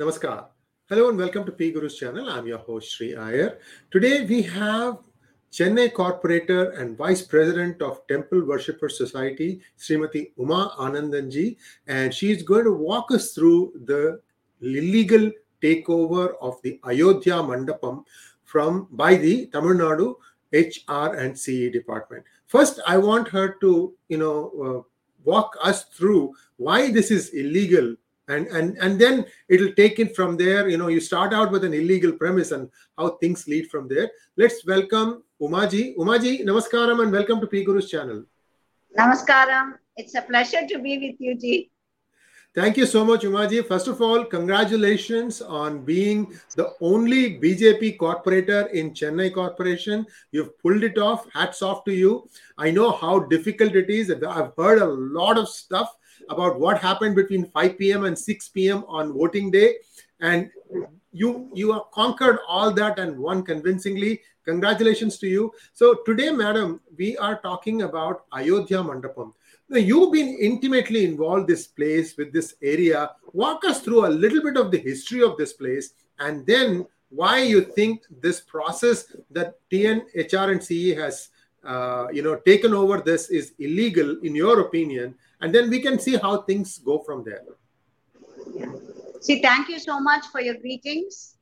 Namaskar. Hello and welcome to P Guru's channel. I'm your host Sree Iyer. Today we have Chennai Corporator and Vice President of Temple Worshipper Society, Srimati Uma Anandanji, and she's going to walk us through the illegal takeover of the Ayodhya Mandapam from by the Tamil Nadu HR and CE department. First, I want her to, you know, uh, walk us through why this is illegal and and and then it'll take it from there you know you start out with an illegal premise and how things lead from there let's welcome umaji umaji namaskaram and welcome to p guru's channel Namaskaram. It's a pleasure to be with you, Ji. Thank you so much, Umaji. First of all, congratulations on being the only BJP corporator in Chennai Corporation. You've pulled it off. Hats off to you. I know how difficult it is. I've heard a lot of stuff about what happened between 5 p.m. and 6 p.m. on voting day. And you you have conquered all that and won convincingly. Congratulations to you. So today, madam, we are talking about Ayodhya Mandapam. Now, you've been intimately involved this place with this area. Walk us through a little bit of the history of this place and then why you think this process that TN, HR, and CE has uh, you know taken over this is illegal in your opinion, and then we can see how things go from there. See, thank you so much for your greetings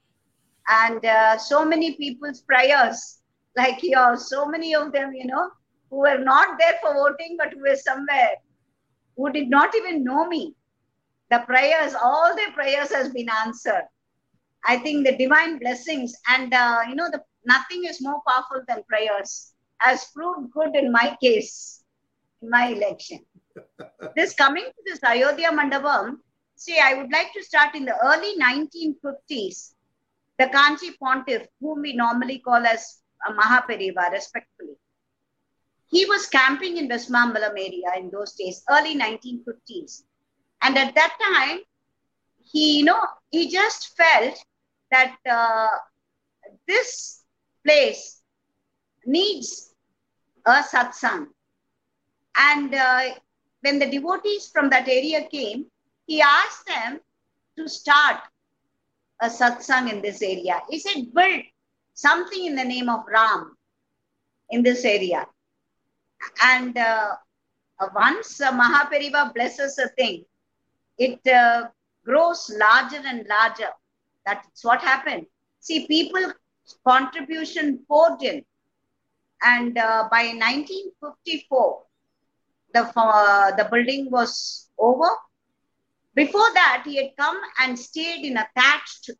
and uh, so many people's prayers, like yours, so many of them, you know, who were not there for voting, but who were somewhere, who did not even know me. The prayers, all their prayers has been answered. I think the divine blessings and uh, you know the nothing is more powerful than prayers has proved good in my case, in my election. This coming to this Ayodhya Mandapam, see, I would like to start in the early 1950s. The Kanchi Pontiff, whom we normally call as a Mahaperiyava, respectfully, he was camping in West Mambalam area in those days, early 1950s. And at that time, he, you know, he just felt that uh, this place needs a satsang. And uh, when the devotees from that area came, he asked them to start a satsang in this area. He said, build something in the name of Ram in this area. And uh, once uh, Mahaperiyava blesses a thing, it uh, grows larger and larger. That's what happened. See, people contribution poured in. And uh, by 1954, the, uh, the building was over. Before that, he had come and stayed in a thatched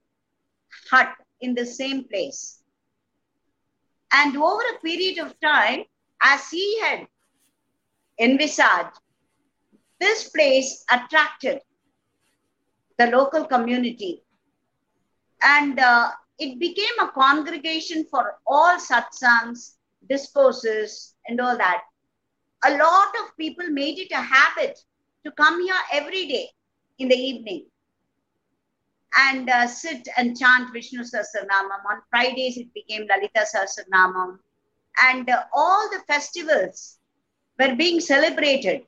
hut in the same place. And over a period of time, as he had envisaged, this place attracted the local community. And uh, it became a congregation for all satsangs, discourses, and all that. A lot of people made it a habit to come here every day in the evening and uh, sit and chant Vishnu Sahasranamam. On Fridays, it became Lalita Sahasranamam. And uh, all the festivals were being celebrated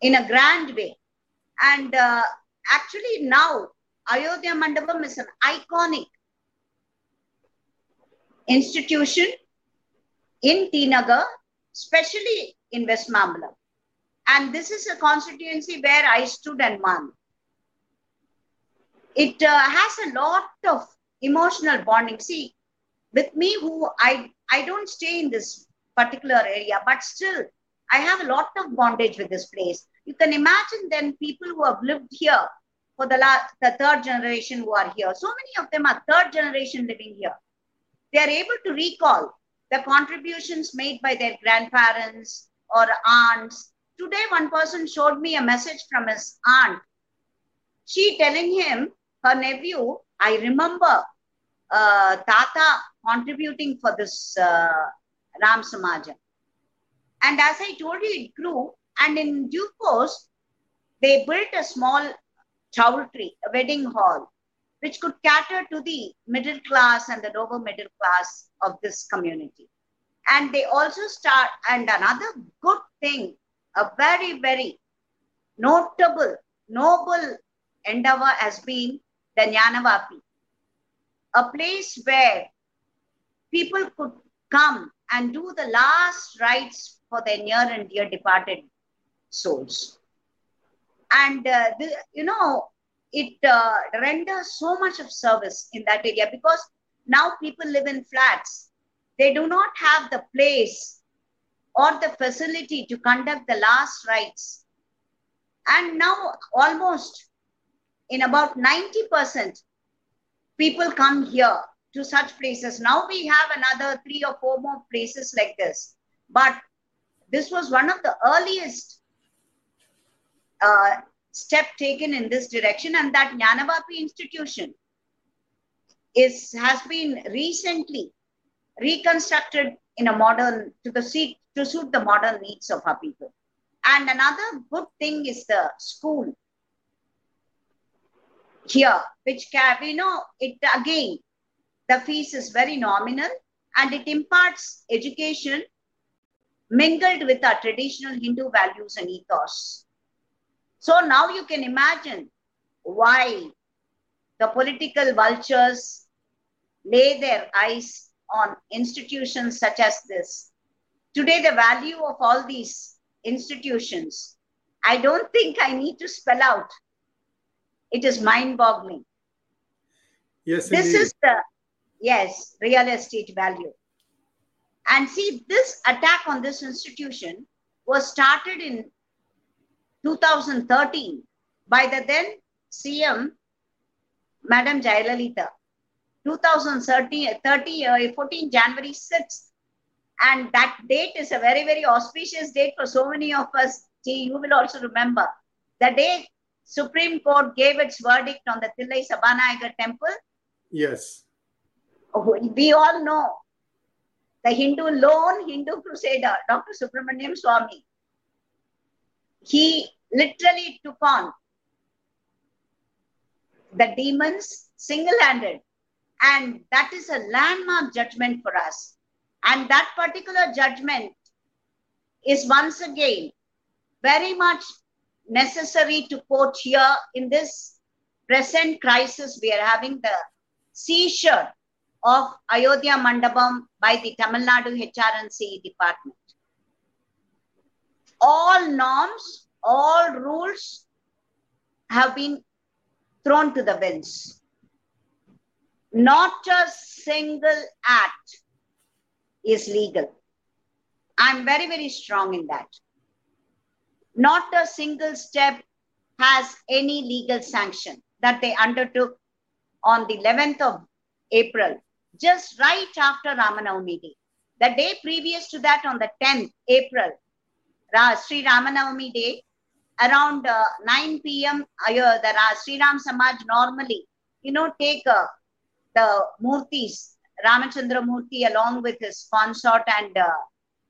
in a grand way. And uh, actually, now Ayodhya Mandapam is an iconic institution in T. Nagar, especially in West Mambalam. And this is a constituency where I stood and won. It uh, has a lot of emotional bonding. See, with me, who I I don't stay in this particular area, but still, I have a lot of bondage with this place. You can imagine then people who have lived here for the last, the third generation who are here. So many of them are third generation living here. They are able to recall the contributions made by their grandparents or aunts. Today, one person showed me a message from his aunt. She telling him, her nephew, I remember uh, Tata contributing for this uh, Ram Samaja. And as I told you, it grew. And in due course, they built a small choultry, a wedding hall, which could cater to the middle class and the lower middle class of this community. And they also start, and another thing, a very, very notable, noble endeavor has been the Jnanavapi, a place where people could come and do the last rites for their near and dear departed souls. And, uh, the, you know, it uh, renders so much of service in that area because now people live in flats. They do not have the place or the facility to conduct the last rites. And now almost in about 90%, people come here to such places. Now we have another three or four more places like this. But this was one of the earliest uh, step taken in this direction and that Jnanavapi institution is has been recently reconstructed in a modern to the seat to suit the modern needs of our people. And another good thing is the school here, which can, we know it again, the fees is very nominal and it imparts education mingled with our traditional Hindu values and ethos. So now you can imagine why the political vultures lay their eyes on institutions such as this. Today, the value of all these institutions, I don't think I need to spell out. It is mind boggling. Yes, This indeed. is the, yes, real estate value. And see, this attack on this institution was started in 2013 by the then CM, Madam Jayalalitha. 2013, 30, uh, 14 January 6th. And that date is a very, very auspicious date for so many of us. See, you will also remember the day Supreme Court gave its verdict on the Thillai Sabanayagar temple. Yes. We all know the Hindu lone Hindu crusader, Dr. Subramanian Swamy. He literally took on the demons single-handed and that is a landmark judgment for us and that particular judgment is once again very much necessary to quote here in this present crisis we are having the seizure of Ayodhya Mandapam by the Tamil Nadu HR and CE department. All norms, all rules have been thrown to the winds. Not a single act is legal. I'm very, very strong in that. Not a single step has any legal sanction that they undertook on the 11th of April, just right after Ramanavami Day. The day previous to that, on the 10th April, Sri Ramanavami Day, around uh, 9 p.m., uh, the Sri Ram Samaj normally, you know, take uh, the Murtis, Ramachandra Murti along with his consort and uh,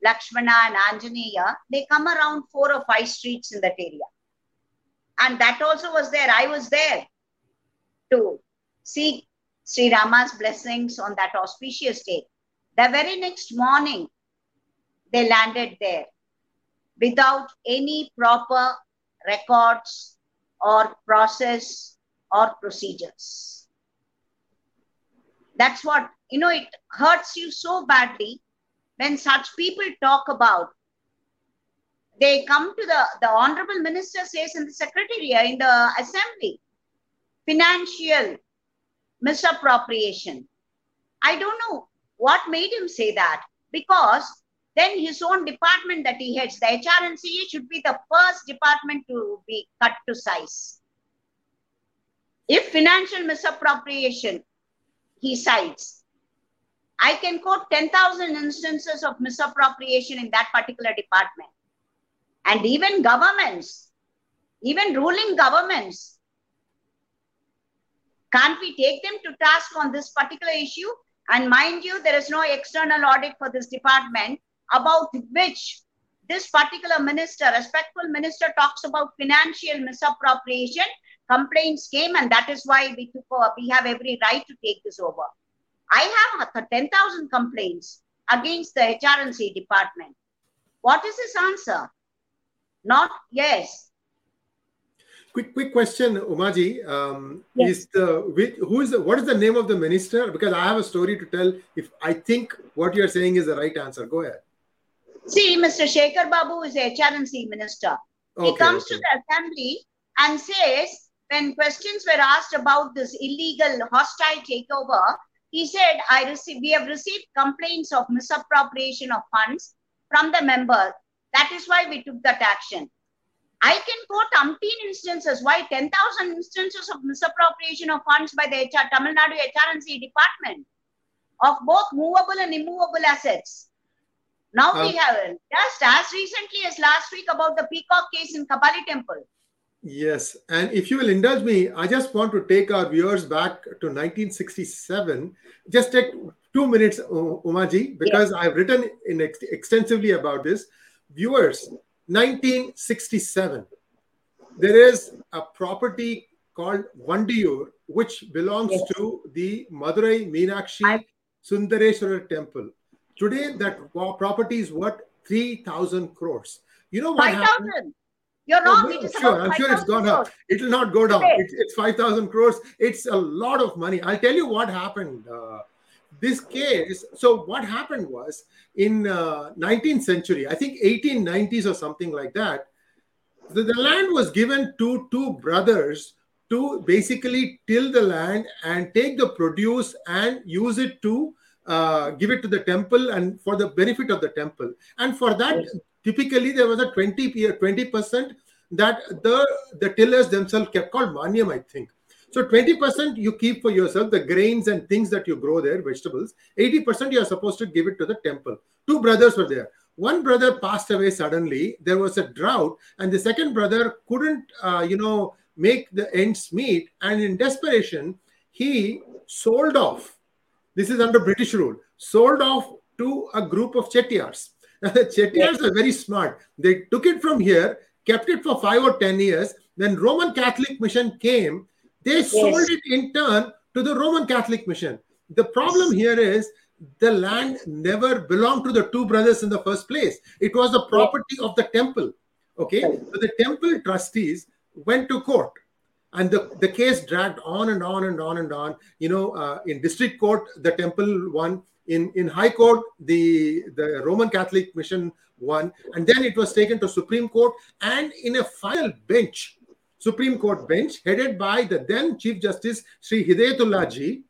Lakshmana and Anjaneya, they come around four or five streets in that area. And that also was there. I was there to seek Sri Rama's blessings on that auspicious day. The very next morning, they landed there without any proper records or process or procedures. That's what, you know, it hurts you so badly when such people talk about they come to the the honorable minister says in the secretariat uh, in the assembly financial misappropriation. I don't know what made him say that because then his own department that he heads the hrnca should be the first department to be cut to size. If financial misappropriation he cites I can quote 10,000 instances of misappropriation in that particular department. And even governments, even ruling governments, can't we take them to task on this particular issue? And mind you, there is no external audit for this department about which this particular minister, respectful minister, talks about financial misappropriation. Complaints came, and that is why we took over. We have every right to take this over. I have 10,000 complaints against the HR and CE department. What is his answer? Not yes. quick quick question, Umaji. Um, Yes. Is the who is the what is the name of the minister? Because I have a story to tell. If I think what you're saying is the right answer, go ahead. See, Mr. Sekar Babu is HR and CE minister. he comes okay. to the assembly and says, when questions were asked about this illegal hostile takeover, he said, I received, we have received complaints of misappropriation of funds from the members. That is why we took that action. I can quote umpteen instances, why 10,000 instances of misappropriation of funds by the HR, Tamil Nadu HR and CE department of both movable and immovable assets. Now we have just as recently as last week about the Peacock case in Kabali Temple. Yes, and if you will indulge me, I just want to take our viewers back to 1967. Just take two minutes, Umaji, because I've written in ex- extensively about this. Viewers, 1967. There is a property called Vandiyur, which belongs Yes. to the Madurai Meenakshi I- Sundareswara temple. Today, that property is worth 3,000 crores. You know what happened? 5,000. You're Oh, wrong. no, It is sure, I'm sure it's gone up. It will not go down. It's, it's 5,000 crores. It's a lot of money. I'll tell you what happened. Uh, this case, so what happened was in uh, 19th century, I think 1890s or something like that, the, the land was given to two brothers to basically till the land and take the produce and use it to uh, give it to the temple and for the benefit of the temple. And for that, typically there was a 20 20% that the the tillers themselves kept called maniam, I think. So 20% you keep for yourself, the grains and things that you grow there, vegetables. 80% you are supposed to give it to the temple. Two brothers were there. One brother passed away suddenly. There was a drought, and the second brother couldn't, uh, you know, make the ends meet. And in desperation, he sold off. This is under British rule. Sold off to a group of chettiars. Now, the chettiars are very smart. They took it from here, kept it for five or ten years. When Roman Catholic mission came, they sold it in turn to the Roman Catholic mission. The problem here is the land never belonged to the two brothers in the first place. It was the property of the temple. Okay, so the temple trustees went to court, and the, the case dragged on and on and on and on. You know, uh, in district court, the temple won. In in high court, the the Roman Catholic mission won, and then it was taken to Supreme Court, and in a final bench, Supreme Court bench headed by the then Chief Justice Sri Hidayatullah Ji,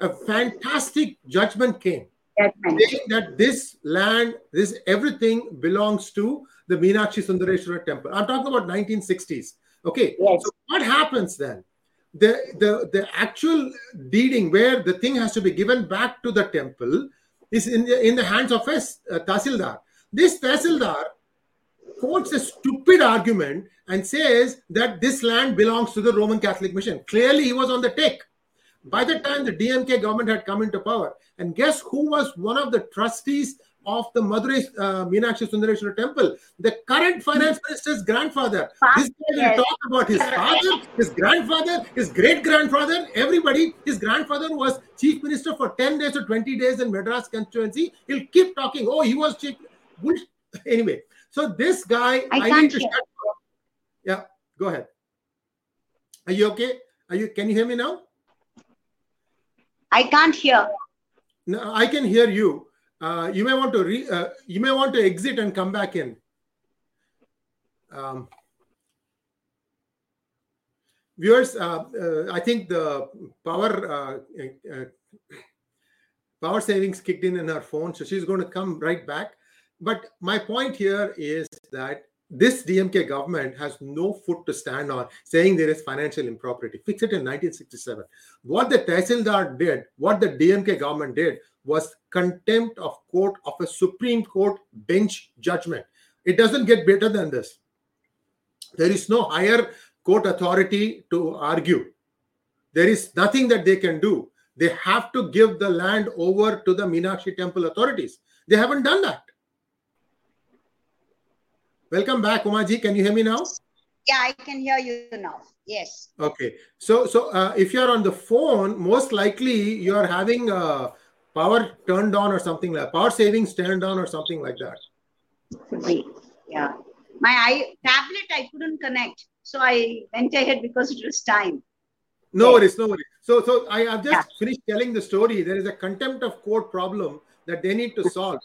a fantastic judgment came saying that this land, this everything belongs to the Meenakshi Sundareswara temple. I'm talking about 1960s. Okay. Yes. So what happens then? The, the the actual deeding where the thing has to be given back to the temple is in the, in the hands of a a tahsildar. This tahsildar quotes a stupid argument and says that this land belongs to the Roman Catholic mission. Clearly, he was on the take. By the time the DMK government had come into power, and guess who was one of the trustees of the Madurai uh, Meenakshi Sundareswara temple? The current finance minister's grandfather. This guy will talk about his father, his grandfather, his great grandfather, everybody. His grandfather was chief minister for 10 days or 20 days in Madras constituency. He'll keep talking. Oh, he was chief. Anyway, so this guy, I I, can't need to hear. shut up. Yeah, go ahead. Are you okay? Are you? Can you hear me now? I can't hear. No, I can hear you. Uh, you may want to re, uh, you may want to exit and come back in. Um, viewers, uh, uh, I think the power uh, power savings kicked in in her phone, so she's going to come right back. But my point here is that this DMK government has no foot to stand on, saying there is financial impropriety. Fix it in 1967. What the Tehsildar did, what the DMK government did, was contempt of court of a Supreme Court bench judgment. It doesn't get better than this. There is no higher court authority to argue. There is nothing that they can do. They have to give the land over to the Meenakshi temple authorities. They haven't done that. Welcome back, Umaji. Can you hear me now? Yeah, I can hear you now. Yes. Okay. So, so uh, if you're on the phone, most likely you're having uh, power turned on or something like power savings turned on or something like that. Could be. Yeah. My I, tablet I couldn't connect. So I went ahead because it was time. No worries, no worries. So, so I have just yeah. finished telling the story. There is a contempt of court problem that they need to solve.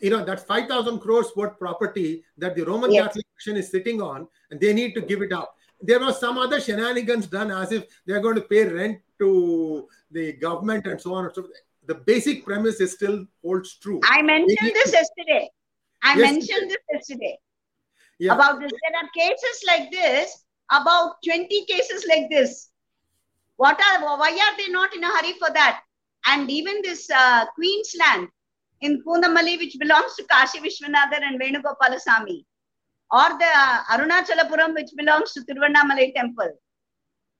you know, that 5,000 crores worth property that the Roman yes. Catholic Commission is sitting on, and they need to give it up. There was some other shenanigans done as if they're going to pay rent to the government and so on and so forth. The basic premise is still holds true. I mentioned this yesterday. I yes, mentioned this yesterday. Yeah. About this. There are cases like this, about 20 cases like this. What are why are they not in a hurry for that? And even this uh, Queensland in Poonamallee, which belongs to Kashi Vishwanathan and Venugopalasamy, or the uh, Arunachalapuram, which belongs to Tiruvannamalai temple.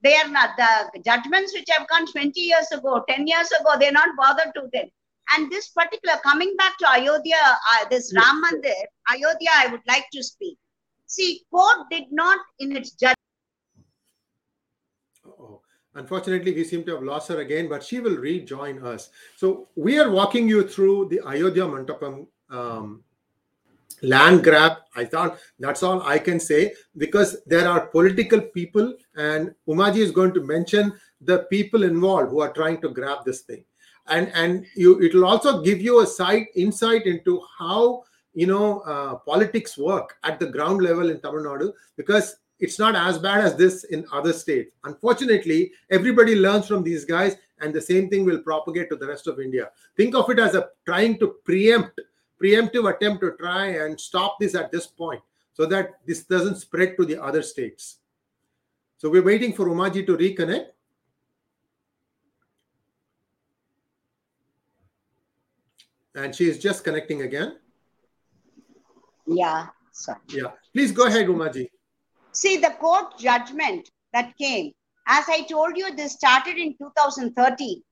They are not the judgments which have come 20 years ago, 10 years ago, they're not bothered to them. And this particular, coming back to Ayodhya, uh, this Ram Mandir, Ayodhya, I would like to speak. See, court did not in its judgment. Oh, unfortunately, we seem to have lost her again, but she will rejoin us. So we are walking you through the Ayodhya Mantapam um, land grab. I thought that's all I can say because there are political people, and Umaji is going to mention the people involved who are trying to grab this thing. And and you it will also give you a side insight into how you know uh, politics work at the ground level in Tamil Nadu because it's not as bad as this in other states. Unfortunately, everybody learns from these guys, and the same thing will propagate to the rest of India. Think of it as a trying to preempt, preemptive attempt to try and stop this at this point so that this doesn't spread to the other states. So we're waiting for Umaji to reconnect. And she is just connecting again. Yeah. Sorry. Yeah. Please go ahead, Umaji. See, the court judgment that came, as I told you, this started in 2013.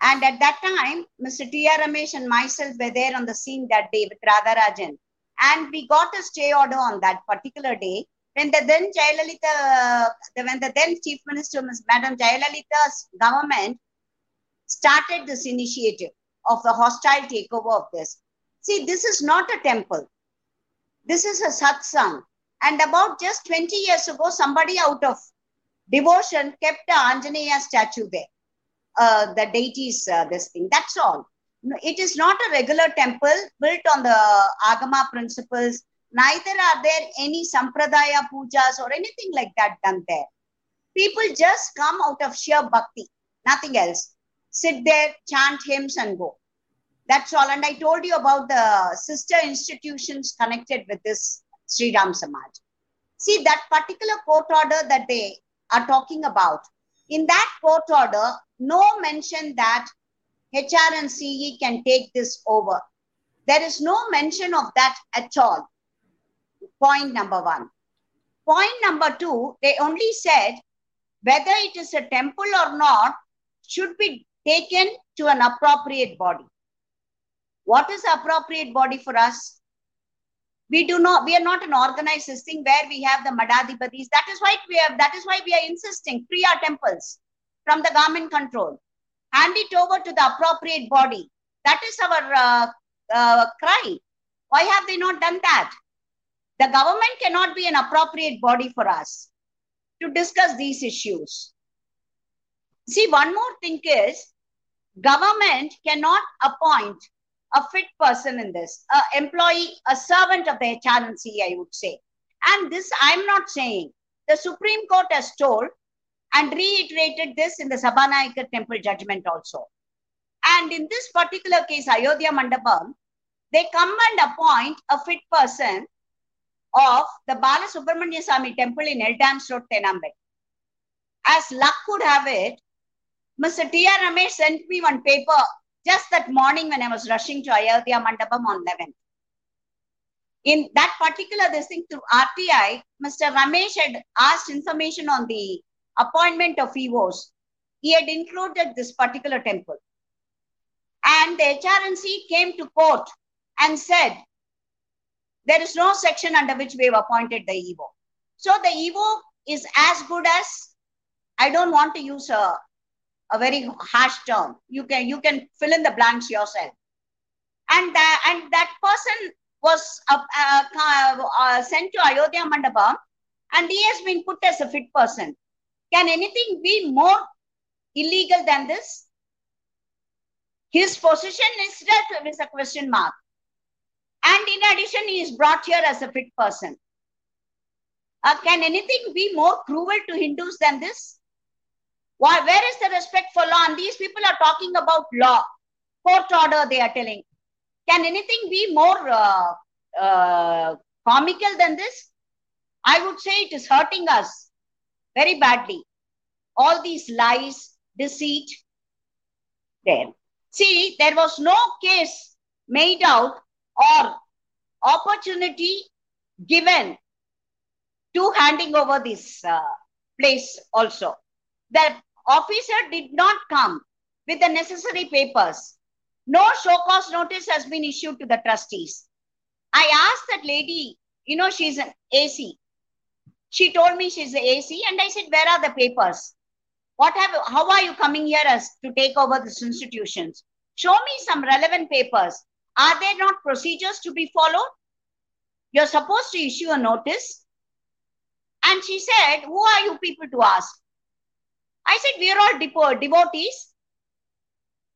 And at that time, Mr. T.R. Ramesh and myself were there on the scene that day with Radharajan. And we got a stay order on that particular day when the then Jayalalitha, when the then Chief Minister, Ms. Madam Jayalalitha's government started this initiative of the hostile takeover of this. See, this is not a temple. This is a satsang. And about just 20 years ago, somebody out of devotion kept a Anjaneya statue there. Uh, the deities, uh, this thing. That's all. It is not a regular temple built on the Agama principles. Neither are there any Sampradaya pujas or anything like that done there. People just come out of sheer bhakti, nothing else. Sit there, chant hymns, and go. That's all. And I told you about the sister institutions connected with this Sri Ram Samaj. See, that particular court order that they are talking about, in that court order, no mention that HR and CE can take this over. There is no mention of that at all. Point number one. Point number two, they only said whether it is a temple or not should be taken to an appropriate body. What is appropriate body for us? we do not we are not an organized system where we have the madadhipatis that is why we have that is why we are insisting our temples from the government control. Hand it over to the appropriate body. That is our uh, uh, cry. Why have they not done that? The government cannot be an appropriate body for us to discuss these issues. See one more thing is government cannot appoint a fit person in this, a employee, a servant of the HR and CE, I would say. And this I'm not saying. The Supreme Court has told and reiterated this in the Sabhanayaka temple judgment also. And in this particular case, Ayodhya Mandapam, they come and appoint a fit person of the Bala Subramanya temple in Eldams Road, Teynampet. As luck would have it, Mr. T.R. Ramesh sent me one paper just that morning when I was rushing to Ayodhya Mandapam on 11th. In that particular this thing through RTI, Mr. Ramesh had asked information on the appointment of EVOs. He had included this particular temple. And the HR and CE came to court and said, there is no section under which we have appointed the EVO. So the EVO is as good as, I don't want to use a a very harsh term. You can you can fill in the blanks yourself. And that and that person was uh, uh, uh, sent to Ayodhya Mandapam and he has been put as a fit person. Can anything be more illegal than this? His position itself is a question mark. And in addition, he is brought here as a fit person. Uh, can anything be more cruel to Hindus than this? Why, where is the respect for law? And these people are talking about law, court order, they are telling. Can anything be more uh, uh, comical than this? I would say it is hurting us very badly. All these lies, deceit, there. See, there was no case made out or opportunity given to handing over this uh, place also. The officer did not come with the necessary papers. No show cause notice has been issued to the trustees. I asked that lady, you know, she's an AC. She told me she's the AC, and I said, Where are the papers? What have how are you coming here as to take over these institutions? Show me some relevant papers. Are there not procedures to be followed? You're supposed to issue a notice. And she said, Who are you people to ask? I said, We are all depo- devotees.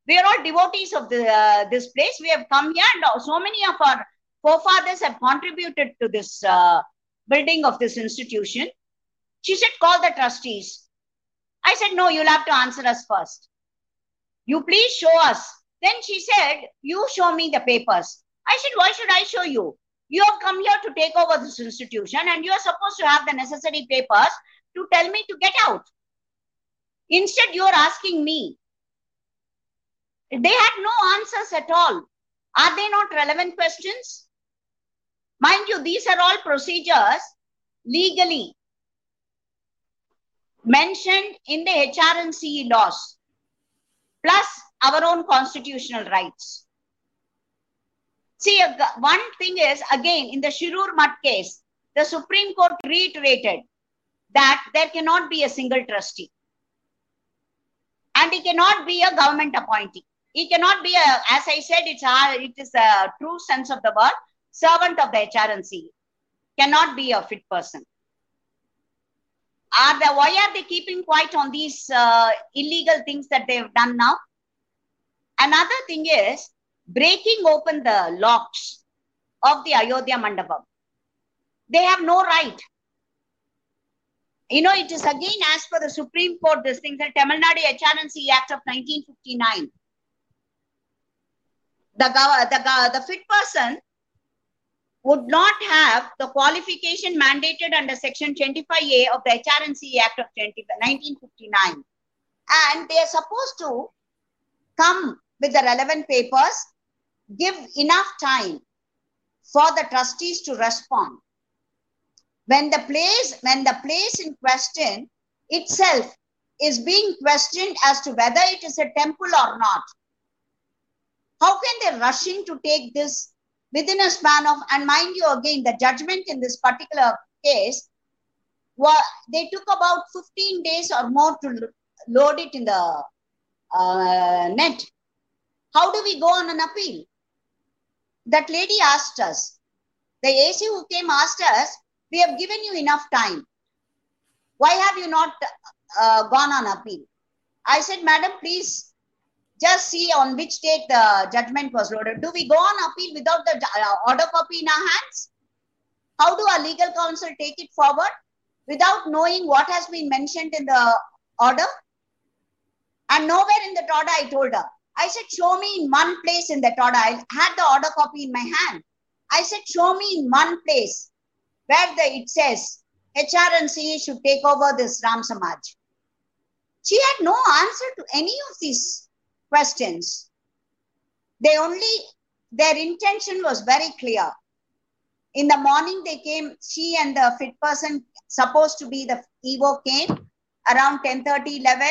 We are all devotees of the, uh, this place. We have come here, and so many of our forefathers have contributed to this uh, building of this institution. She said, Call the trustees. I said, No, you'll have to answer us first. You please show us. Then she said, You show me the papers. I said, Why should I show you? You have come here to take over this institution and you are supposed to have the necessary papers to tell me to get out. Instead, you are asking me. They had no answers at all. Are they not relevant questions? Mind you, these are all procedures legally mentioned in the HR and CE laws, plus our own constitutional rights. See, uh, one thing is, again, in the Shirur Mutt case, the Supreme Court reiterated that there cannot be a single trustee. And he cannot be a government appointee. He cannot be a, as I said, it's a, it is a true sense of the word, servant of the HR and CE. Cannot be a fit person. Are the, why are they keeping quiet on these uh, illegal things that they've done now? Another thing is breaking open the locks of the Ayodhya Mandapam. They have no right. You know, it is again as per the Supreme Court, this thing, the Tamil Nadu HR and CE Act of 1959. The, the, the fit person would not have the qualification mandated under Section 25A of the HR and CE Act of 20, 1959. And they are supposed to come with the relevant papers, give enough time for the trustees to respond. When the place, when the place in question itself is being questioned as to whether it is a temple or not, how can they rushing to take this within a span of, and mind you again, the judgment in this particular case, well, they took about 15 days or more to load it in the uh, net. How do we go on an appeal? That lady asked us, the AC who came asked us, we have given you enough time. Why have you not uh, gone on appeal? I said, madam, please just see on which date the judgment was loaded. Do we go on appeal without the uh, order copy in our hands? How do our legal counsel take it forward without knowing what has been mentioned in the order? And nowhere in the order I told her. I said, show me in one place in that order. I had the order copy in my hand. I said, show me in one place where the, it says HR and CE should take over this Ram Samaj. She had no answer to any of these questions. They only, their intention was very clear. In the morning, they came, she and the fit person supposed to be the EVO came around 10 30, 11.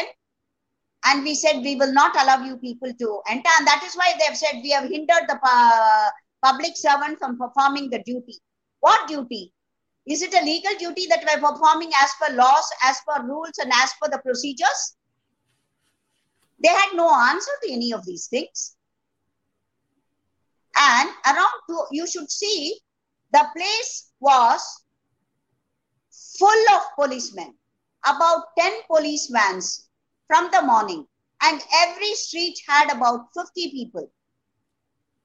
And we said, we will not allow you people to enter. And that is why they have said, we have hindered the uh, public servant from performing the duty. What duty? Is it a legal duty that we're performing as per laws, as per rules, and as per the procedures? They had no answer to any of these things. And around, two, you should see, the place was full of policemen, about 10 police vans from the morning. And every street had about 50 people,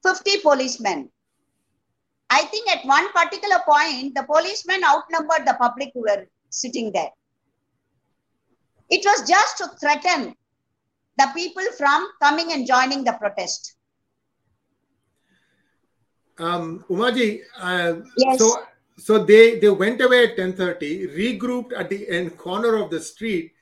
50 policemen. I think at one particular point, the policemen outnumbered the public who were sitting there. It was just to threaten the people from coming and joining the protest. Um, Umaji, uh, Yes. so so they they went away at 10:30, regrouped at the end corner of the street.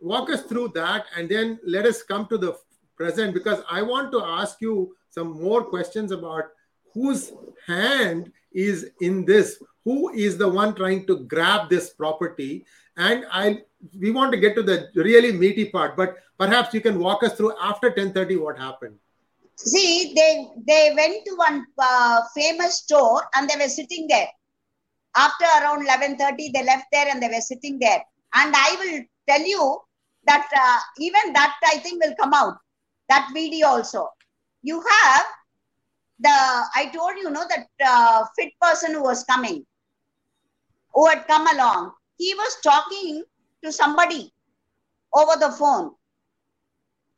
Walk us through that, and then let us come to the present because I want to ask you some more questions about whose hand is in this. Who is the one trying to grab this property? And I we want to get to the really meaty part, but perhaps you can walk us through after 10:30 what happened. See, they they went to one uh, famous store and they were sitting there. After around eleven thirty, they left there and they were sitting there. And I will tell you that uh, even that I think will come out. That video also. You have the I told you know that uh, fit person who was coming, who had come along. He was talking to somebody over the phone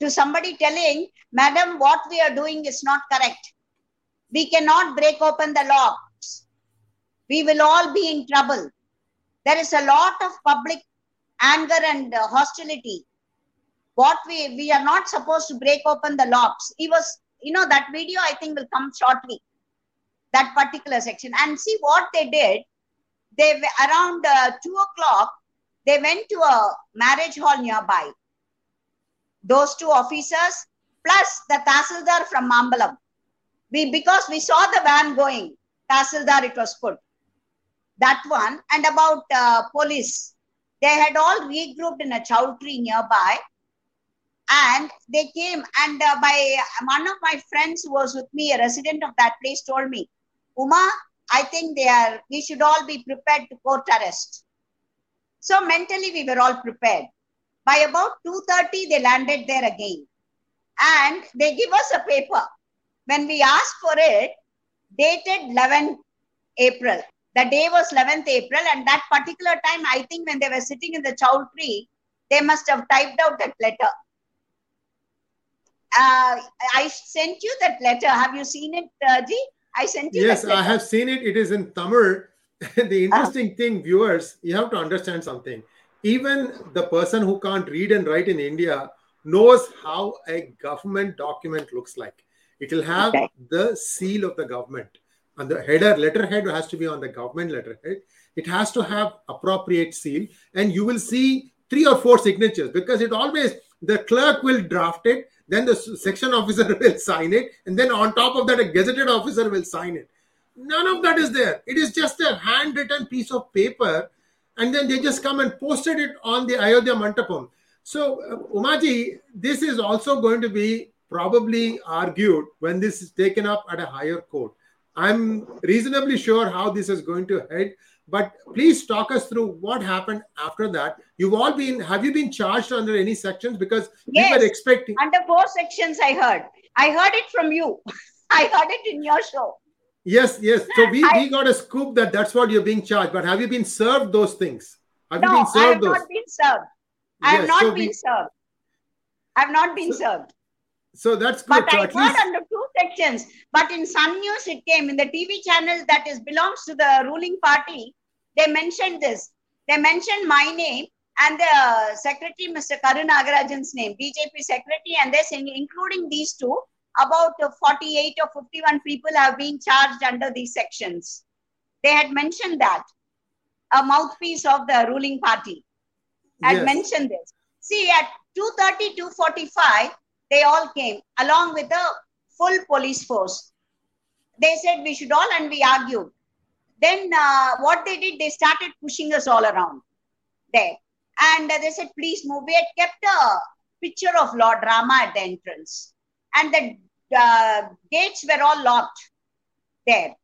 to somebody telling, Madam, what we are doing is not correct. We cannot break open the locks. We will all be in trouble. There is a lot of public anger and uh, hostility. What we we are not supposed to break open the locks. He was, you know, that video I think will come shortly. That particular section. And see what they did. They were around uh, two o'clock. They went to a marriage hall nearby those two officers plus the Tahsildar from Mambalam. We because we saw the van going, Tahsildar it was put. That one and about uh, police. They had all regrouped in a choultry nearby, and they came. And uh, by one of my friends who was with me, a resident of that place, told me, "Uma, I think they are. We should all be prepared to court arrest." So mentally, we were all prepared. By about 2.30 they landed there again. And they give us a paper. When we asked for it dated 11 april. The day was 11th april and that particular time i think when they were sitting in the chow tree they must have typed out that letter. Uh, i sent you that letter. Have you seen it uh, Ji? i sent you Yes, I have seen it. It is in Tamil. the ah. interesting thing, viewers, you have to understand something. Even the person who can't read and write in India knows how a government document looks like. It will have Okay. the seal of the government. And the header, letterhead has to be on the government letterhead. It has to have appropriate seal. And you will see three or four signatures because it always, the clerk will draft it, then the section officer will sign it, and then on top of that, a gazetted officer will sign it. None of that is there. It is just a handwritten piece of paper, and then they just come and posted it on the Ayodhya Mantapam. So, uh, Umaji, this is also going to be probably argued when this is taken up at a higher court. I'm reasonably sure how this is going to head, but please talk us through what happened after that. You've all been, have you been charged under any sections? Because we were expecting. under four sections i heard i heard it from you i heard it in your show Yes, yes. So we, I- we got a scoop that that's what you're being charged. But have you been served those things? Have you no, been I have served those? not been served. I have not so been we- served. I have not been served. So that's good. But so I heard least, under two sections. But in Sun News, it came in the TV channel that is belongs to the ruling party. They mentioned this. They mentioned my name and the secretary, Mr. Karu Nagarajan's name, BJP secretary, and they're saying including these two, about uh, 48 or 51 people have been charged under these sections. They had mentioned that a mouthpiece of the ruling party had Yes. mentioned this. See, at 2.30, 2.45, they all came along with the full police force. They said we should all, and we argued. Then uh, what they did, they started pushing us all around there. And uh, they said, please move. We had kept a picture of Lord Rama at the entrance. And the uh, gates were all locked there.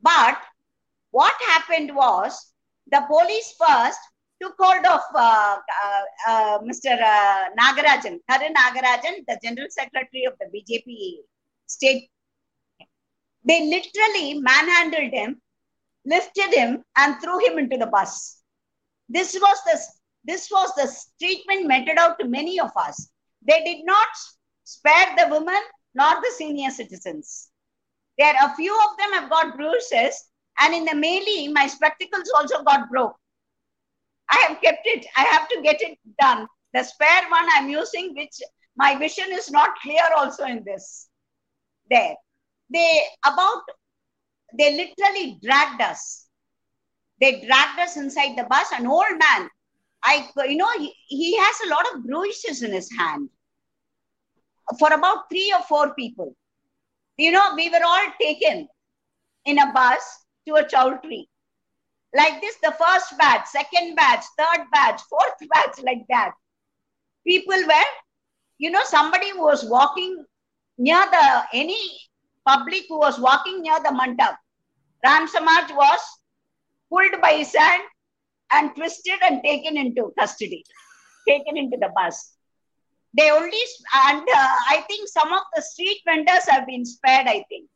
But what happened was the police first took hold of uh, uh, uh, Mr. Uh, Nagarajan, Karu Nagarajan, the General Secretary of the BJP state. They literally manhandled him, lifted him, and threw him into the bus. This was the this was the treatment meted out to many of us. They did not spare the women nor the senior citizens. There are a few of them have got bruises, and in the melee, my spectacles also got broke. I have kept it. I have to get it done. The spare one I'm using, which my vision is not clear also in this. There. They about they literally dragged us. They dragged us inside the bus. An old man, I you know, he, he has a lot of bruises in his hand. For about three or four people. You know, we were all taken in a bus to a choultry. Like this, the first batch, second batch, third batch, fourth batch, like that. People were, you know, somebody who was walking near the any public who was walking near the mandap. Ram Samaj was pulled by his hand and twisted and taken into custody, taken into the bus. They only, and uh, I think some of the street vendors have been spared, I think.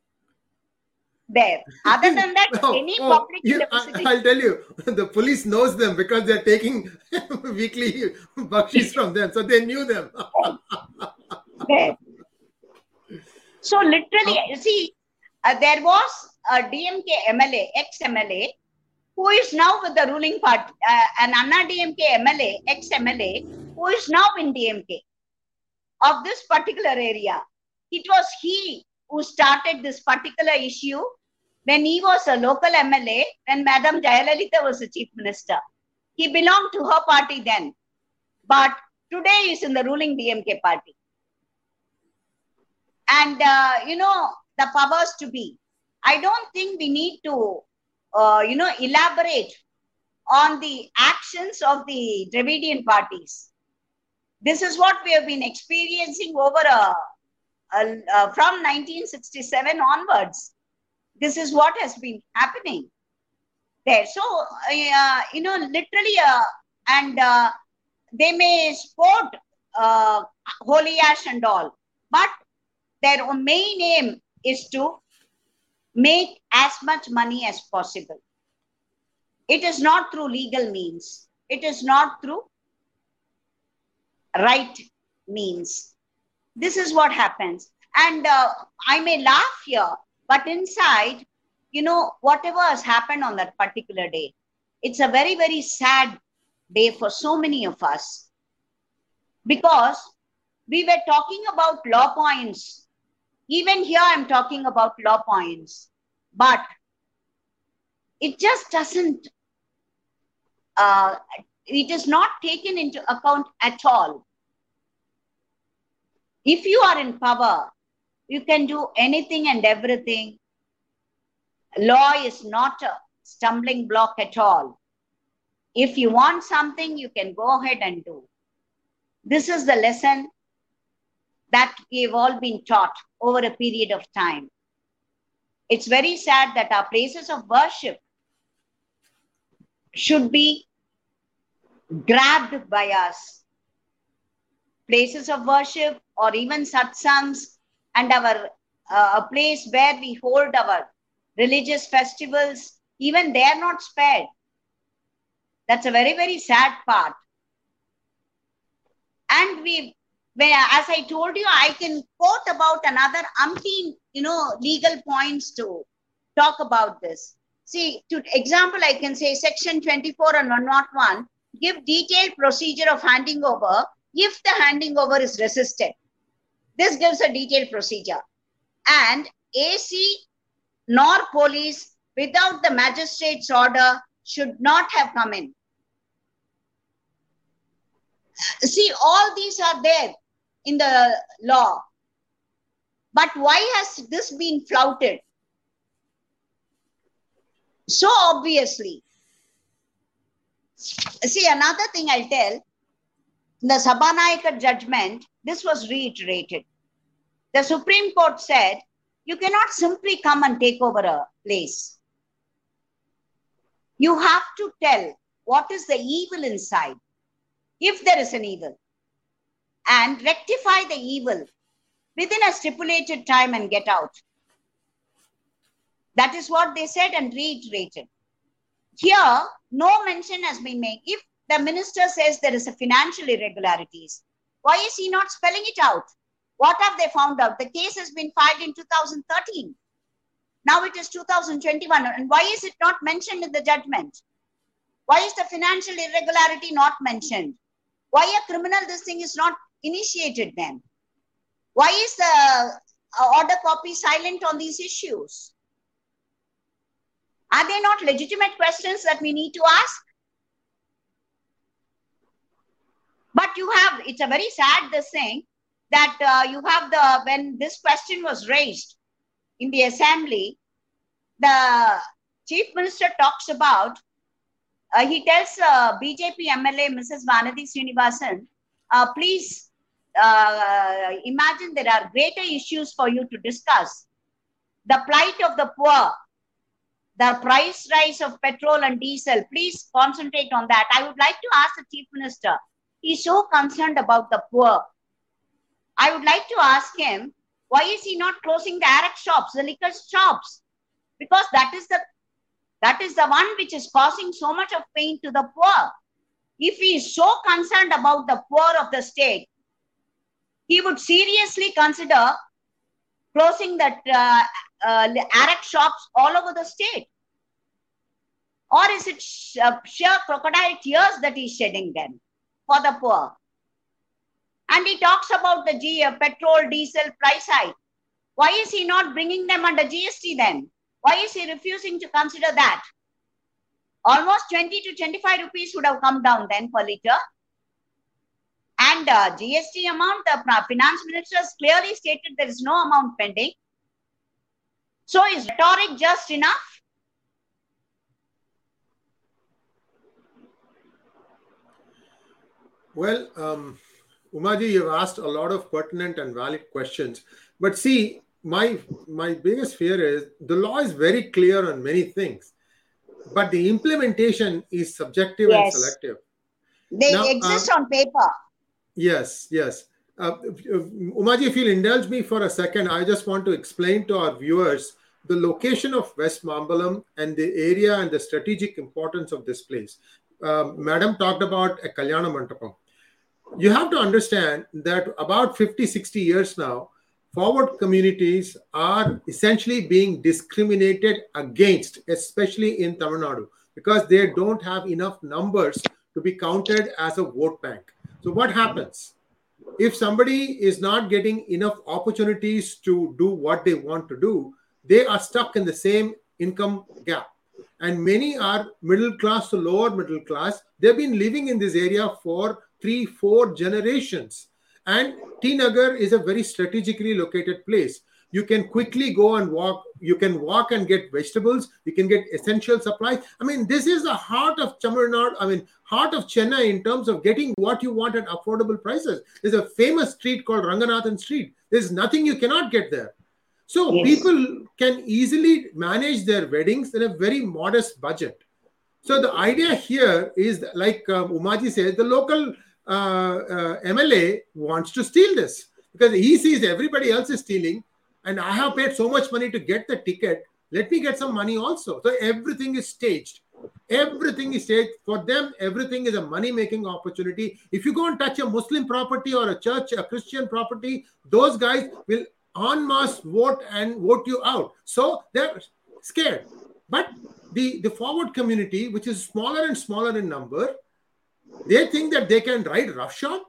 There. Other than that, Oh, any oh, public you- I, i'll tell you, the police knows them because they're taking weekly baksheesh from them, so they knew them. there. So literally, you see, uh, there was a DMK MLA, ex-MLA, who is now with the ruling party, uh, an Anna DMK MLA, ex-MLA, who is now in DMK of this particular area. It was he who started this particular issue when he was a local MLA, when Madam Jayalalitha was the chief minister. He belonged to her party then, but today is in the ruling DMK party and uh, you know the powers to be i don't think we need to uh, you know elaborate on the actions of the dravidian parties this is what we have been experiencing over a, a- uh, from 1967 onwards. This is what has been happening. There so uh, you know literally uh, and uh, they may sport uh, holy ash and all but their main aim is to make as much money as possible. It is not through legal means, it is not through right means. This is what happens. And uh, I may laugh here, but inside, you know, whatever has happened on that particular day, it's a very, very sad day for so many of us because we were talking about law points even here i'm talking about law points but it just doesn't uh, it is not taken into account at all. If you are in power you can do anything and everything. Law is not a stumbling block at all. If you want something you can go ahead and do. This is the lesson that we've all been taught over a period of time. It's very sad that our places of worship should be grabbed by us. Places of worship or even satsangs and our uh, a place where we hold our religious festivals, even they are not spared. That's a very, very sad part. And we as I told you, I can quote about another umpteen, you know, legal points to talk about this. See, to example, I can say section 24 and 101 give detailed procedure of handing over if the handing over is resisted. This gives a detailed procedure. And AC nor police without the magistrate's order should not have come in. See, all these are there in the law. But why has this been flouted? So obviously, see, another thing I'll tell the Sabhanayaka judgment, this was reiterated. The Supreme Court said, you cannot simply come and take over a place. You have to tell what is the evil inside, if there is an evil and rectify the evil within a stipulated time and get out. That is what they said and reiterated. Here, no mention has been made. If the minister says there is a financial irregularities. Why is he not spelling it out? What have they found out? The case has been filed in 2013. Now it is 2021. And why is it not mentioned in the judgment? Why is the financial irregularity not mentioned? Why a criminal this thing is not initiated then? Why is the uh, order copy silent on these issues? Are they not legitimate questions that we need to ask? But you have, it's a very sad thing that uh, you have the, when this question was raised in the assembly, the chief minister talks about, uh, he tells uh, BJP MLA Mrs. Vanathi Srinivasan, uh, please uh, imagine there are greater issues for you to discuss. The plight of the poor, the price rise of petrol and diesel. Please concentrate on that. I would like to ask the chief minister. He's so concerned about the poor. I would like to ask him, why is he not closing the arrack shops, the liquor shops? Because that is the that is the one which is causing so much of pain to the poor. If he is so concerned about the poor of the state, he would seriously consider closing that uh, uh, shops all over the state. Or is it sh- uh, sheer crocodile tears that he's shedding then for the poor? And he talks about the G- uh, petrol, diesel price hike. Why is he not bringing them under GST then? Why is he refusing to consider that? Almost 20 to 25 rupees would have come down then per liter. And uh, GST amount, the finance minister has clearly stated there is no amount pending. So is rhetoric just enough? Well, um, Umaji, you've asked a lot of pertinent and valid questions. But see, my my biggest fear is the law is very clear on many things, but the implementation is subjective Yes. and selective. They Now, exist on paper. Yes, yes. Uh, if- Umaji, if you'll indulge me for a second, I just want to explain to our viewers the location of West Mambalam and the area and the strategic importance of this place. Um, Madam talked about a Kalyana Mandapam. You have to understand that about 50, 60 years now, forward communities are essentially being discriminated against, especially in Tamil Nadu, because they don't have enough numbers to be counted as a vote bank. So, what happens? If somebody is not getting enough opportunities to do what they want to do, they are stuck in the same income gap. And many are middle class to lower middle class. They've been living in this area for three, four generations. And T Nagar is a very strategically located place. You can quickly go and walk. You can walk and get vegetables. You can get essential supplies. I mean, this is the heart of Tamil Nadu. I mean, heart of Chennai in terms of getting what you want at affordable prices. There's a famous street called Ranganathan Street. There's nothing you cannot get there. So Yes. people can easily manage their weddings in a very modest budget. So the idea here is like um, Umaji says, the local uh, uh, MLA wants to steal this because he sees everybody else is stealing, and I have paid so much money to get the ticket. Let me get some money also. So everything is staged. Everything is staged for them. Everything is a money-making opportunity. If you go and touch a Muslim property or a church, a Christian property, those guys will en masse vote and vote you out. So they're scared. But the, the forward community, which is smaller and smaller in number, they think that they can ride roughshod.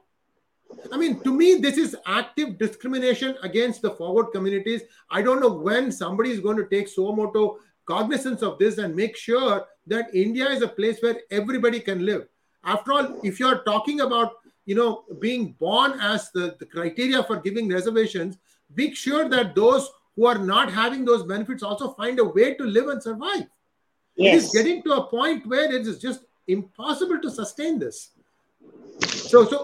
I mean, to me, this is active discrimination against the forward communities. I don't know when somebody is going to take suo motu cognizance of this and make sure that India is a place where everybody can live. After all, if you're talking about you know being born as the, the criteria for giving reservations, make sure that those who are not having those benefits also find a way to live and survive. It is getting to a point where it is just impossible to sustain this. So, so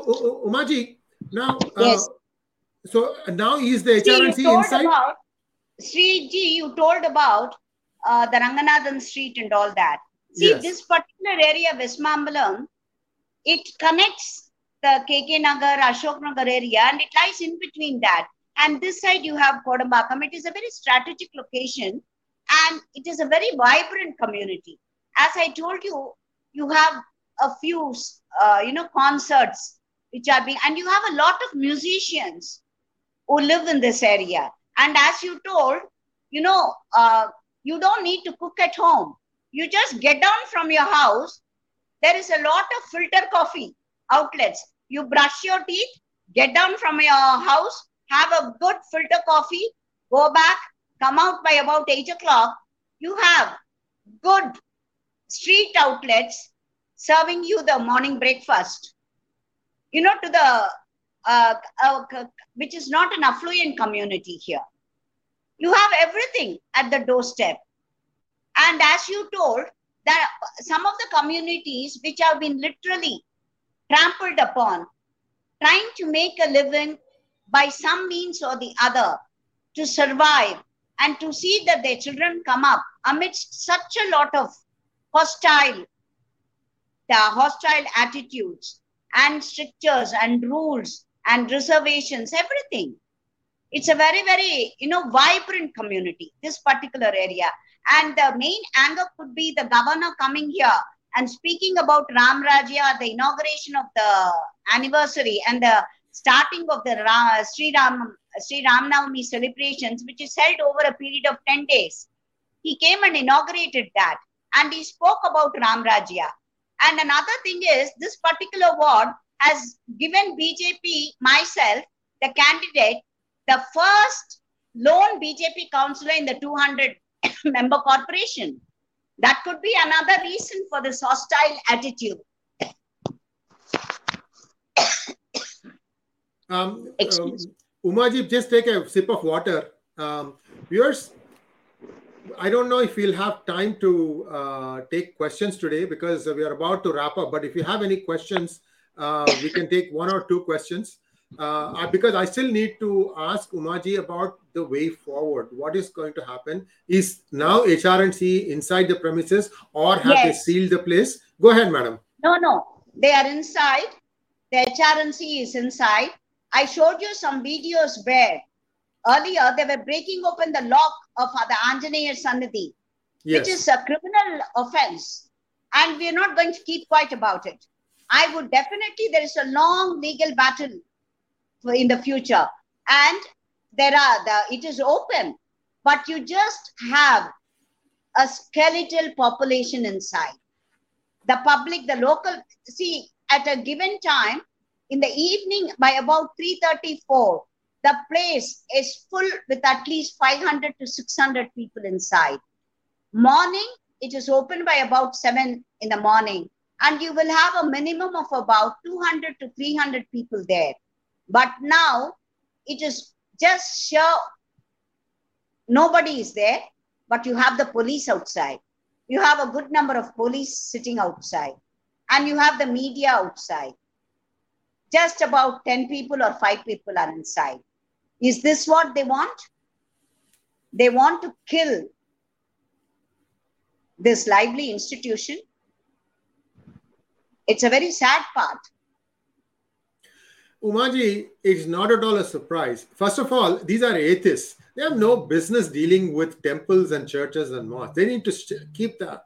Umaji, now, uh, Yes. so now is the HR and CE inside? about Sriji, you told about uh, the Ranganathan Street and all that. See, Yes. this particular area, West Mambalam, it connects the KK Nagar, Ashok Nagar area, and it lies in between that. And this side you have Kodambakkam. It is a very strategic location, and it is a very vibrant community. As I told you, you have a few, uh, you know, concerts which are being, and you have a lot of musicians who live in this area. And as you told, you know, uh, you don't need to cook at home. You just get down from your house. There is a lot of filter coffee outlets. You brush your teeth, get down from your house, have a good filter coffee, go back, come out by about 8 o'clock. You have good street outlets serving you the morning breakfast. You know, to the uh, uh, which is not an affluent community here. You have everything at the doorstep. And as you told, that some of the communities which have been literally trampled upon, trying to make a living by some means or the other to survive and to see that their children come up amidst such a lot of hostile the hostile attitudes and strictures and rules and reservations everything it's a very very you know vibrant community this particular area and the main anger could be the governor coming here and speaking about ram rajya the inauguration of the anniversary and the starting of the Ra- Sri Ram Sri Ram Navami celebrations, which is held over a period of 10 days. He came and inaugurated that and he spoke about Ram Rajya. And another thing is, this particular ward has given BJP, myself, the candidate, the first lone BJP councillor in the 200 member corporation. That could be another reason for this hostile attitude. Um, um, Umaji, just take a sip of water. Um, viewers, I don't know if we'll have time to uh, take questions today because we are about to wrap up. But if you have any questions, uh, we can take one or two questions. Uh, because I still need to ask Umaji about the way forward. What is going to happen? Is now HR and CE inside the premises or have Yes. they sealed the place? Go ahead, madam. No, no, they are inside. The HR and CE is inside. I showed you some videos where earlier they were breaking open the lock of the Anjaneya Sannidhi, Yes. which is a criminal offense. And we are not going to keep quiet about it. I would definitely, there is a long legal battle for in the future. And there are the it is open, but you just have a skeletal population inside. The public, the local, see, at a given time, in the evening by about 3.34, the place is full with at least 500 to 600 people inside. Morning, it is open by about 7 in the morning, and you will have a minimum of about 200 to 300 people there. But now, it is just sure nobody is there, but you have the police outside. You have a good number of police sitting outside, and you have the media outside. Just about 10 people or 5 people are inside. Is this what they want? They want to kill this lively institution. It's a very sad part. Umaji, it's not at all a surprise. First of all, these are atheists. They have no business dealing with temples and churches and mosques. They need to keep the,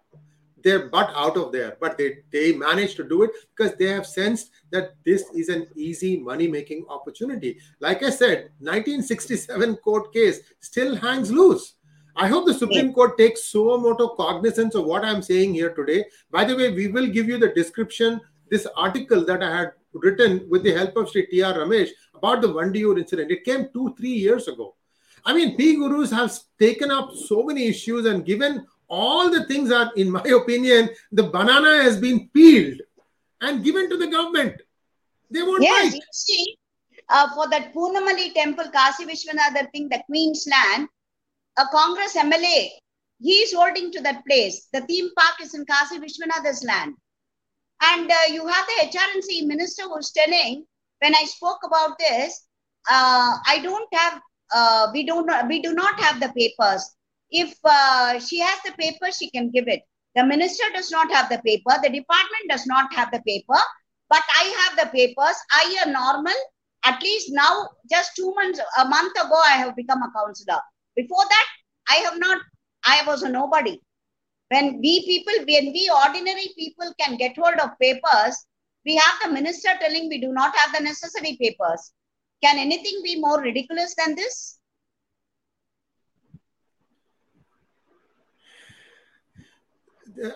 their butt out of there. But they, they managed to do it because they have sensed that this is an easy money making opportunity. Like I said, 1967 court case still hangs loose. I hope the Supreme Court takes so much of cognizance of what I'm saying here today. By the way, we will give you the description, this article that I had written with the help of Sri T.R. Ramesh about the Vandiyur incident. It came two, three years ago. I mean, PGurus have taken up so many issues and given all the things are, in my opinion, the banana has been peeled and given to the government. They won't Yes, bite. you see, uh, for that Poonamallee temple, Kasi Vishwanatha thing, the Queen's land, a Congress MLA, he is holding to that place. The theme park is in Kasi Vishwanatha's land. And uh, you have the HR and CE minister who's telling, when I spoke about this, uh, I don't have, uh, we don't, we do not have the papers. If uh, she has the paper, she can give it. The minister does not have the paper. The department does not have the paper. But I have the papers. I a normal. At least now, just two months, a month ago, I have become a counselor. Before that, I have not. I was a nobody. When we people, when we ordinary people can get hold of papers, we have the minister telling we do not have the necessary papers. Can anything be more ridiculous than this?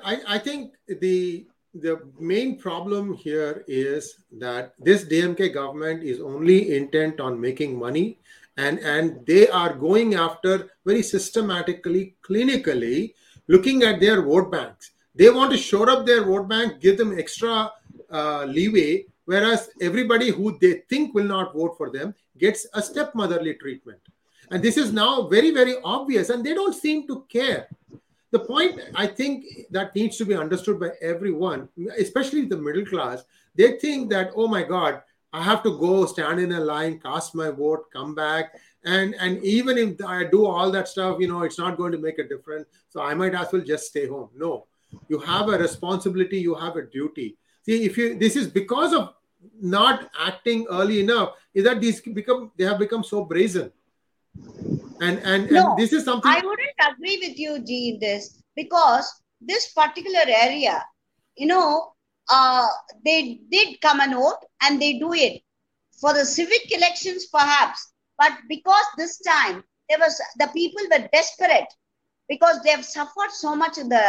I, I think the the main problem here is that this DMK government is only intent on making money and and they are going after very systematically clinically looking at their vote banks. They want to shore up their vote bank give them extra uh, leeway whereas everybody who they think will not vote for them gets a stepmotherly treatment. And this is now very very obvious and they don't seem to care the point i think that needs to be understood by everyone especially the middle class they think that oh my god i have to go stand in a line cast my vote come back and and even if i do all that stuff you know it's not going to make a difference so i might as well just stay home. No. You have a responsibility you have a duty. See if you this is because of not acting early enough is that these become they have become so brazen and and, No, and this is something I wouldn't agree with you, G, in this because this particular area, you know, uh, they did come and vote and they do it for the civic elections, perhaps. But because this time there was the people were desperate because they have suffered so much in the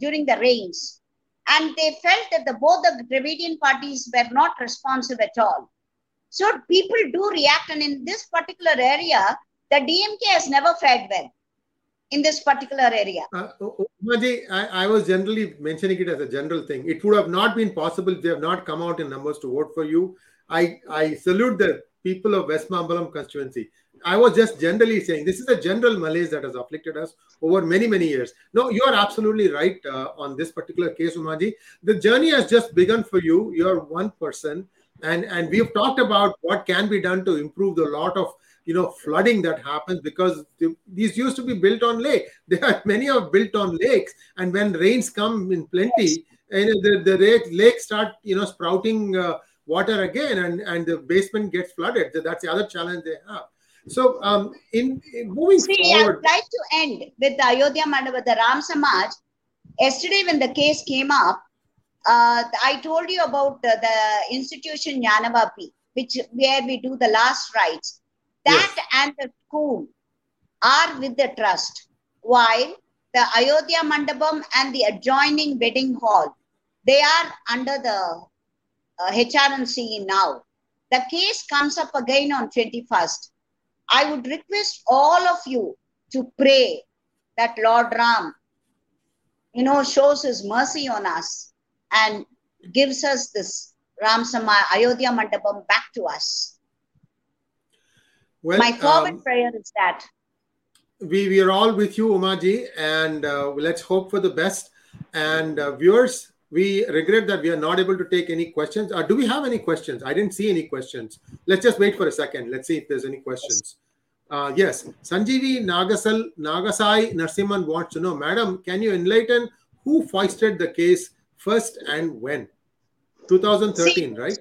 during the rains, and they felt that the both the Dravidian parties were not responsive at all. So people do react, and in this particular area, the DMK has never fared well in this particular area. Uh, Umaji, I, I was generally mentioning it as a general thing. It would have not been possible if they have not come out in numbers to vote for you. I, I salute the people of West Mambalam constituency. I was just generally saying this is a general malaise that has afflicted us over many, many years. No, you are absolutely right uh, on this particular case, Umaji. The journey has just begun for you. You're one person. And, and we've talked about what can be done to improve the lot of you know flooding that happens because the, these used to be built on lake. There are many are built on lakes. And when rains come in plenty and the, the lake, lake start you know sprouting uh, water again and and the basement gets flooded. That's the other challenge they have. So um in, in moving See, I forward. would like to end with the Ayodhya Mandapa, the Ram Samaj. Yesterday, when the case came up, uh, I told you about the, the institution Jnanavapi, which where we do the last rites. That and the school are with the trust, while the Ayodhya Mandapam and the adjoining wedding hall, they are under the uh, HR and CE now. The case comes up again on 21st. I would request all of you to pray that Lord Ram, you know, shows his mercy on us and gives us this Ram Sama Ayodhya Mandapam back to us. Well My fervent um, prayer is that. we we are all with you umaji and uh, let's hope for the best. And uh, viewers we regret that we are not able to take any questions. Uh, do we have any questions? I didn't see any questions. Let's just wait for a second. Let's see if there's any questions. Uh, yes. Sanjeevi nagasal nagasai narsimhan wants to know madam can you enlighten who foisted the case first and when? 2013 See- right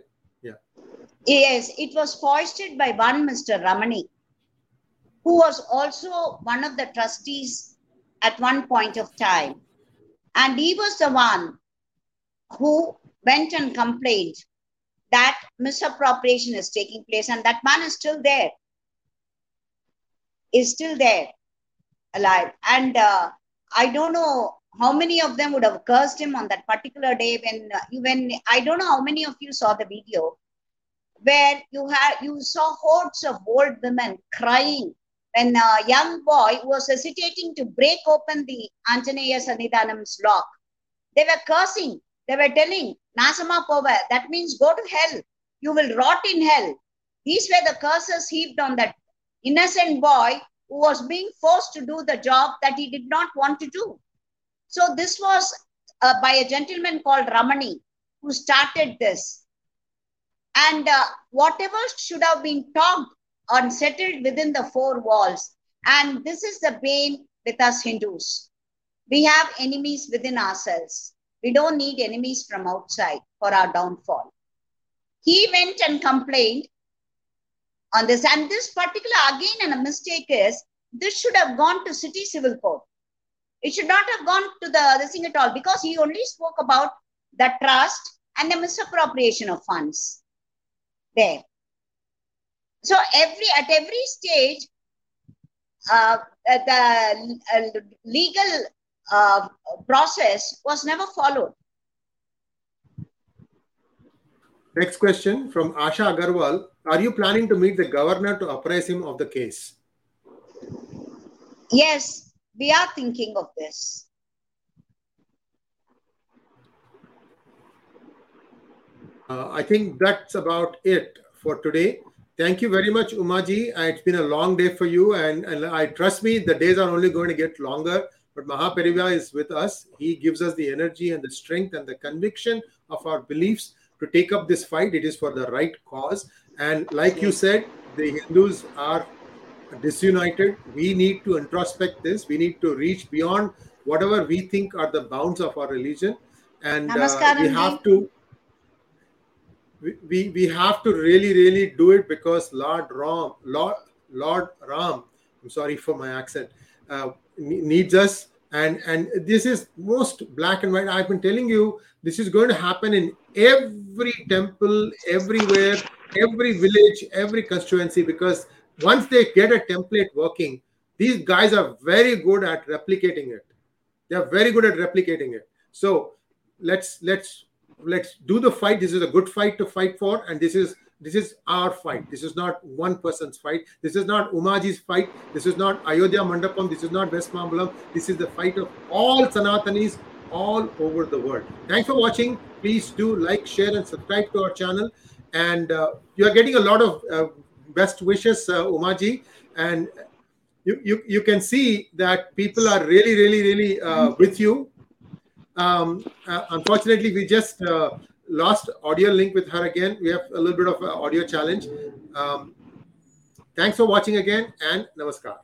Yes, it was foisted by one Mr. Ramani, who was also one of the trustees at one point of time. And he was the one who went and complained that misappropriation is taking place, and that man is still there. Is still there, alive. And uh, I don't know how many of them would have cursed him on that particular day when, uh, when I don't know how many of you saw the video where you had you saw hordes of old women crying when a young boy was hesitating to break open the Anjaneya Sannidhanam's lock. They were cursing. They were telling, Nasama Pova, that means go to hell. You will rot in hell. These were the curses heaped on that innocent boy who was being forced to do the job that he did not want to do. So this was uh, by a gentleman called Ramani who started this and uh, whatever should have been talked or settled within the four walls. And this is the bane with us Hindus. We have enemies within ourselves. We don't need enemies from outside for our downfall. He went and complained on this, and this particular again, and a mistake is this should have gone to city civil court. It should not have gone to the this thing at all because he only spoke about the trust and the misappropriation of funds there. So every at every stage, uh, the uh, legal uh, process was never followed. Next question from Asha Agarwal. Are you planning to meet the governor to apprise him of the case? Yes, we are thinking of this. Uh, I think that's about it for today. Thank you very much, Umaji. Uh, it's been a long day for you, and, and I trust me, the days are only going to get longer. But Mahaperiyava is with us. He gives us the energy and the strength and the conviction of our beliefs to take up this fight. It is for the right cause. And like you said, the Hindus are disunited. We need to introspect this. We need to reach beyond whatever we think are the bounds of our religion. And uh, we have to we, we have to really really do it because lord ram lord lord ram i'm sorry for my accent uh, needs us. And and this is most black and white. I've been telling you this is going to happen in every temple everywhere every village every constituency because once they get a template working these guys are very good at replicating it. They're very good at replicating it. So let's let's let's do the fight. This is a good fight to fight for and this is this is our fight. This is not one person's fight. This is not umaji's fight. This is not ayodhya mandapam. This is not west mambalam this is the fight of all sanatanis all over the world. Thanks for watching. Please do like share and subscribe to our channel. And uh, you are getting a lot of uh, best wishes uh, umaji. And you, you you can see that people are really really really uh, with you um, uh, unfortunately, we just uh, lost audio link with her again. We have a little bit of audio challenge. Um, thanks for watching again and namaskar.